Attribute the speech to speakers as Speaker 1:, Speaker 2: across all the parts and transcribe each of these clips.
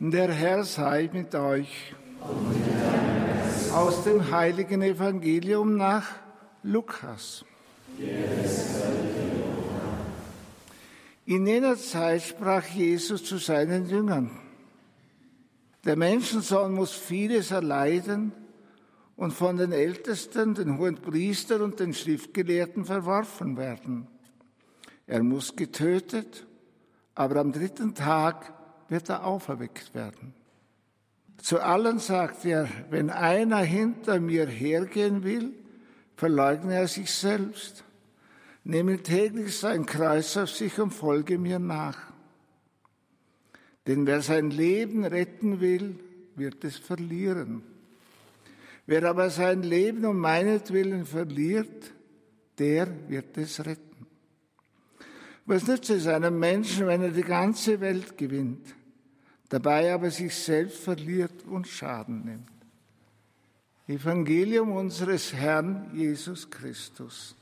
Speaker 1: Der Herr sei mit euch. Aus dem heiligen Evangelium nach Lukas. In jener Zeit sprach Jesus zu seinen Jüngern. Der Menschensohn muss vieles erleiden und von den Ältesten, den hohen Priestern und den Schriftgelehrten verworfen werden. Er muss getötet, aber am dritten Tag wird er auferweckt werden. Zu allen sagt er, wenn einer hinter mir hergehen will, verleugne er sich selbst, nehme täglich sein Kreuz auf sich und folge mir nach. Denn wer sein Leben retten will, wird es verlieren. Wer aber sein Leben um meinetwillen verliert, der wird es retten. Was nützt es einem Menschen, wenn er die ganze Welt gewinnt, dabei aber sich selbst verliert und Schaden nimmt? Evangelium unseres Herrn Jesus Christus.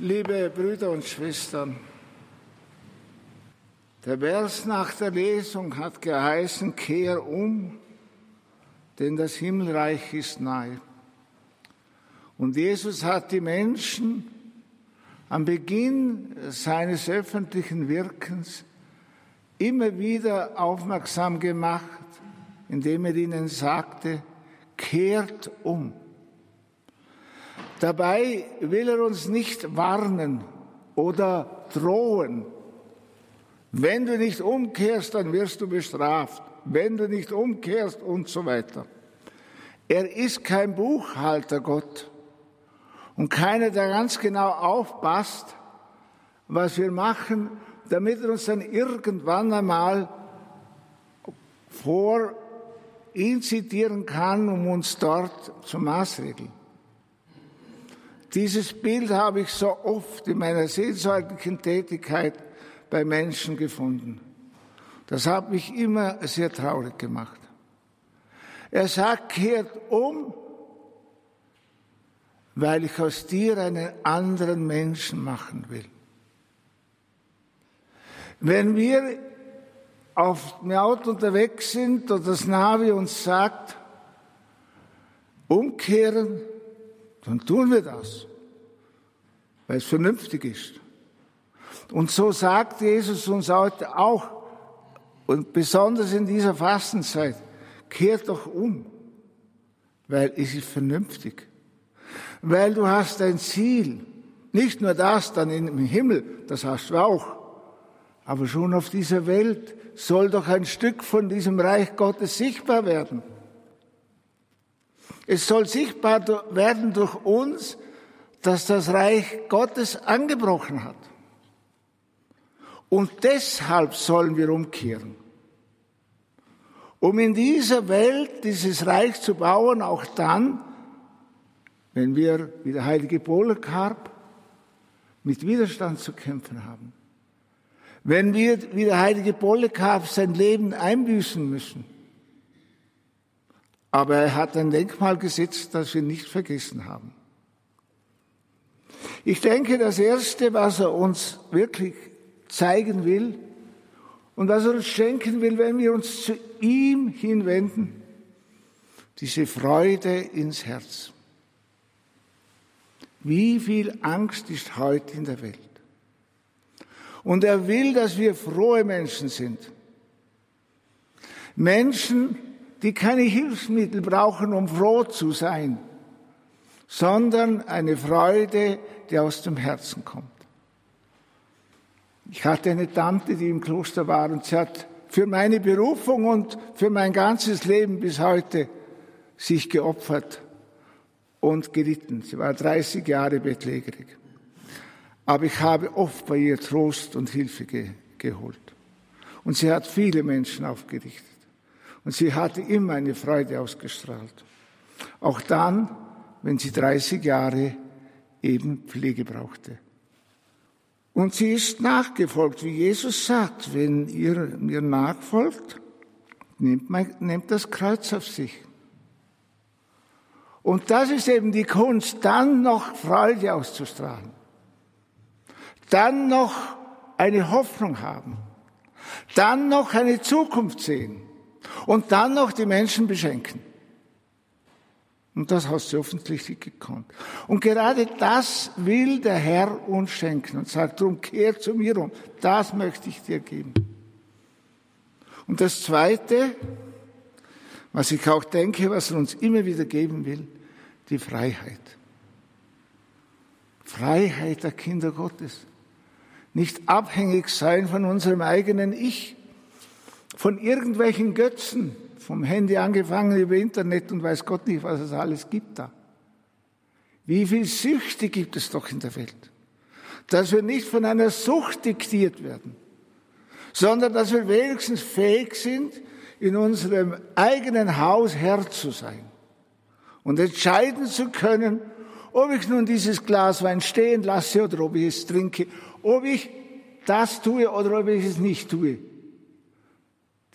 Speaker 1: Liebe Brüder und Schwestern, der Vers nach der Lesung hat geheißen, kehr um, denn das Himmelreich ist nahe. Und Jesus hat die Menschen am Beginn seines öffentlichen Wirkens immer wieder aufmerksam gemacht, indem er ihnen sagte, kehrt um. Dabei will er uns nicht warnen oder drohen. Wenn du nicht umkehrst, dann wirst du bestraft. Wenn du nicht umkehrst und so weiter. Er ist kein Buchhalter Gott und keiner, der ganz genau aufpasst, was wir machen, damit er uns dann irgendwann einmal vor ihn zitieren kann, um uns dort zu maßregeln. Dieses Bild habe ich so oft in meiner seelsorglichen Tätigkeit bei Menschen gefunden. Das hat mich immer sehr traurig gemacht. Er sagt, kehrt um weil ich aus dir einen anderen Menschen machen will. Wenn wir auf dem Auto unterwegs sind und das Navi uns sagt, umkehren, dann tun wir das, weil es vernünftig ist. Und so sagt Jesus uns heute auch, und besonders in dieser Fastenzeit, kehrt doch um, weil es ist vernünftig weil du hast ein Ziel. Nicht nur das dann im Himmel, das hast du auch, aber schon auf dieser Welt soll doch ein Stück von diesem Reich Gottes sichtbar werden. Es soll sichtbar werden durch uns, dass das Reich Gottes angebrochen hat. Und deshalb sollen wir umkehren. Um in dieser Welt dieses Reich zu bauen, auch dann, wenn wir wie der heilige Polycarp mit Widerstand zu kämpfen haben. Wenn wir wie der heilige Polycarp sein Leben einbüßen müssen. Aber er hat ein Denkmal gesetzt, das wir nicht vergessen haben. Ich denke, das Erste, was er uns wirklich zeigen will und was er uns schenken will, wenn wir uns zu ihm hinwenden, diese Freude ins Herz. Wie viel Angst ist heute in der Welt? Und er will, dass wir frohe Menschen sind. Menschen, die keine Hilfsmittel brauchen, um froh zu sein, sondern eine Freude, die aus dem Herzen kommt. Ich hatte eine Tante, die im Kloster war und sie hat für meine Berufung und für mein ganzes Leben bis heute sich geopfert und gelitten. Sie war 30 Jahre bettlägerig. Aber ich habe oft bei ihr Trost und Hilfe ge geholt. Und sie hat viele Menschen aufgerichtet. Und sie hatte immer eine Freude ausgestrahlt. Auch dann, wenn sie 30 Jahre eben Pflege brauchte. Und sie ist nachgefolgt, wie Jesus sagt, wenn ihr mir nachfolgt, nehmt, nehmt das Kreuz auf sich. Und das ist eben die Kunst, dann noch Freude auszustrahlen. Dann noch eine Hoffnung haben, dann noch eine Zukunft sehen und dann noch die Menschen beschenken. Und das hast du offensichtlich gekonnt. Und gerade das will der Herr uns schenken und sagt, drum kehr zu mir um. Das möchte ich dir geben. Und das Zweite, was ich auch denke, was er uns immer wieder geben will, die Freiheit. Freiheit der Kinder Gottes. Nicht abhängig sein von unserem eigenen Ich, von irgendwelchen Götzen, vom Handy angefangen über Internet und weiß Gott nicht, was es alles gibt da. Wie viel Süchte gibt es doch in der Welt? Dass wir nicht von einer Sucht diktiert werden, sondern dass wir wenigstens fähig sind, in unserem eigenen Haus Herr zu sein und entscheiden zu können, ob ich nun dieses Glas Wein stehen lasse oder ob ich es trinke, ob ich das tue oder ob ich es nicht tue.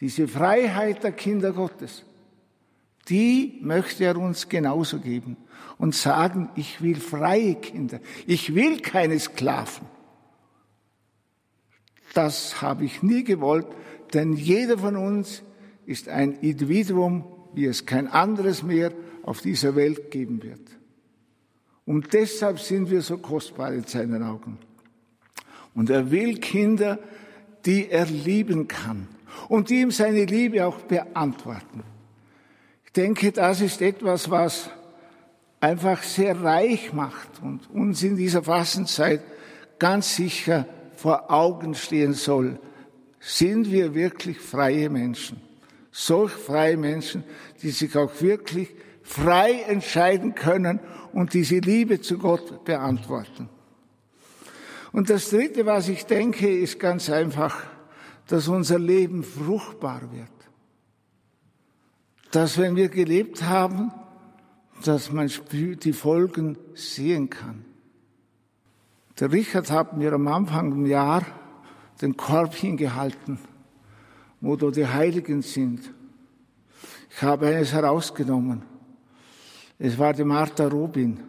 Speaker 1: Diese Freiheit der Kinder Gottes, die möchte er uns genauso geben und sagen, ich will freie Kinder, ich will keine Sklaven. Das habe ich nie gewollt, denn jeder von uns ist ein Individuum, wie es kein anderes mehr auf dieser Welt geben wird. Und deshalb sind wir so kostbar in seinen Augen. Und er will Kinder, die er lieben kann und die ihm seine Liebe auch beantworten. Ich denke, das ist etwas, was einfach sehr reich macht und uns in dieser Fastenzeit ganz sicher vor Augen stehen soll. Sind wir wirklich freie Menschen? Solch freie Menschen, die sich auch wirklich frei entscheiden können und diese Liebe zu Gott beantworten. Und das Dritte, was ich denke, ist ganz einfach, dass unser Leben fruchtbar wird. Dass wenn wir gelebt haben, dass man die Folgen sehen kann. Der Richard hat mir am Anfang im Jahr den Korb hingehalten, wo da die Heiligen sind. Ich habe eines herausgenommen. Es war die Martha Rubin.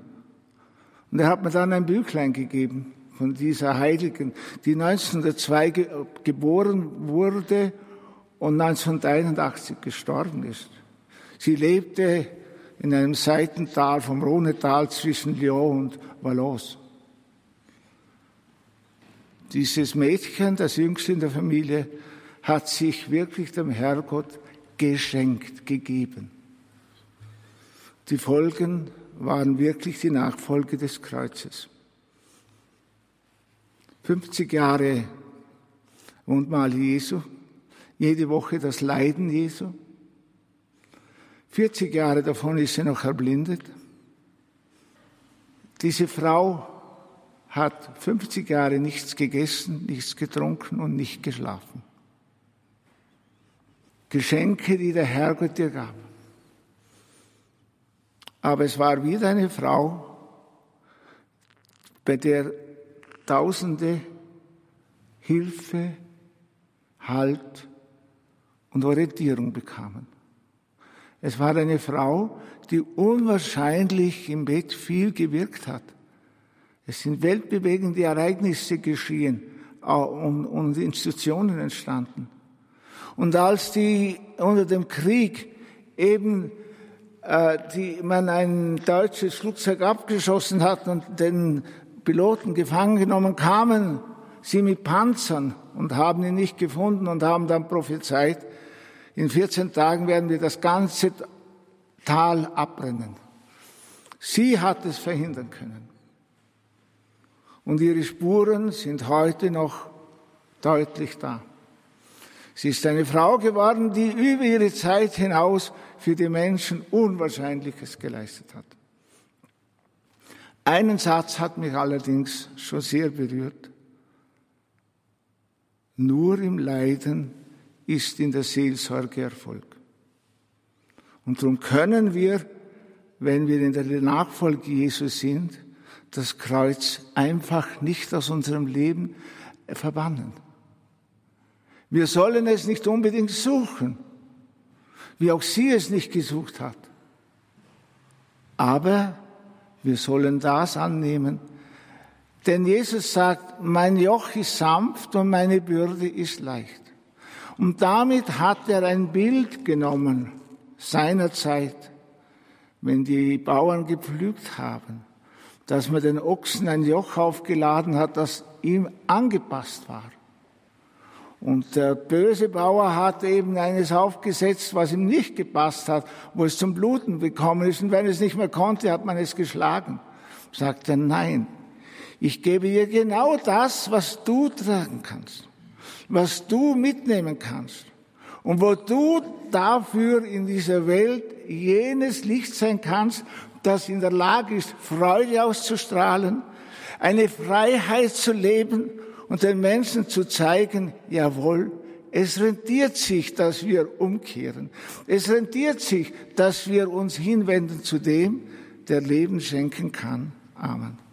Speaker 1: Und er hat mir dann ein Büchlein gegeben von dieser Heiligen, die 1902 geboren wurde und 1981 gestorben ist. Sie lebte in einem Seitental vom Rhonetal zwischen Lyon und Valence. Dieses Mädchen, das jüngste in der Familie, hat sich wirklich dem Herrgott geschenkt, gegeben. Die Folgen waren wirklich die Nachfolge des Kreuzes. 50 Jahre Wundmal Jesu, jede Woche das Leiden Jesu. 40 Jahre davon ist sie noch erblindet. Diese Frau hat 50 Jahre nichts gegessen, nichts getrunken und nicht geschlafen. Geschenke, die der Herrgott dir gab. Aber es war wieder eine Frau, bei der Tausende Hilfe, Halt und Orientierung bekamen. Es war eine Frau, die unwahrscheinlich im Bett viel gewirkt hat. Es sind weltbewegende Ereignisse geschehen und Institutionen entstanden. Und als die unter dem Krieg eben äh, die man ein deutsches Flugzeug abgeschossen hat und den Piloten gefangen genommen, kamen sie mit Panzern und haben ihn nicht gefunden und haben dann prophezeit, in 14 Tagen werden wir das ganze Tal abbrennen. Sie hat es verhindern können. Und ihre Spuren sind heute noch deutlich da. Sie ist eine Frau geworden, die über ihre Zeit hinaus für die Menschen Unwahrscheinliches geleistet hat. Einen Satz hat mich allerdings schon sehr berührt. Nur im Leiden ist in der Seelsorge Erfolg. Und darum können wir, wenn wir in der Nachfolge Jesus sind, das Kreuz einfach nicht aus unserem Leben verbannen. Wir sollen es nicht unbedingt suchen, wie auch sie es nicht gesucht hat. Aber wir sollen das annehmen, Denn Jesus sagt, mein Joch ist sanft und meine Bürde ist leicht. Und damit hat er ein Bild genommen seiner Zeit, wenn die Bauern gepflügt haben, dass man den Ochsen ein Joch aufgeladen hat, das ihm angepasst war. Und der böse Bauer hat eben eines aufgesetzt, was ihm nicht gepasst hat, wo es zum Bluten gekommen ist. Und wenn es nicht mehr konnte, hat man es geschlagen. Sagt er, nein, ich gebe dir genau das, was du tragen kannst, was du mitnehmen kannst und wo du dafür in dieser Welt jenes Licht sein kannst, das in der Lage ist, Freude auszustrahlen, eine Freiheit zu leben und den Menschen zu zeigen, jawohl, es rentiert sich, dass wir umkehren. Es rentiert sich, dass wir uns hinwenden zu dem, der Leben schenken kann. Amen.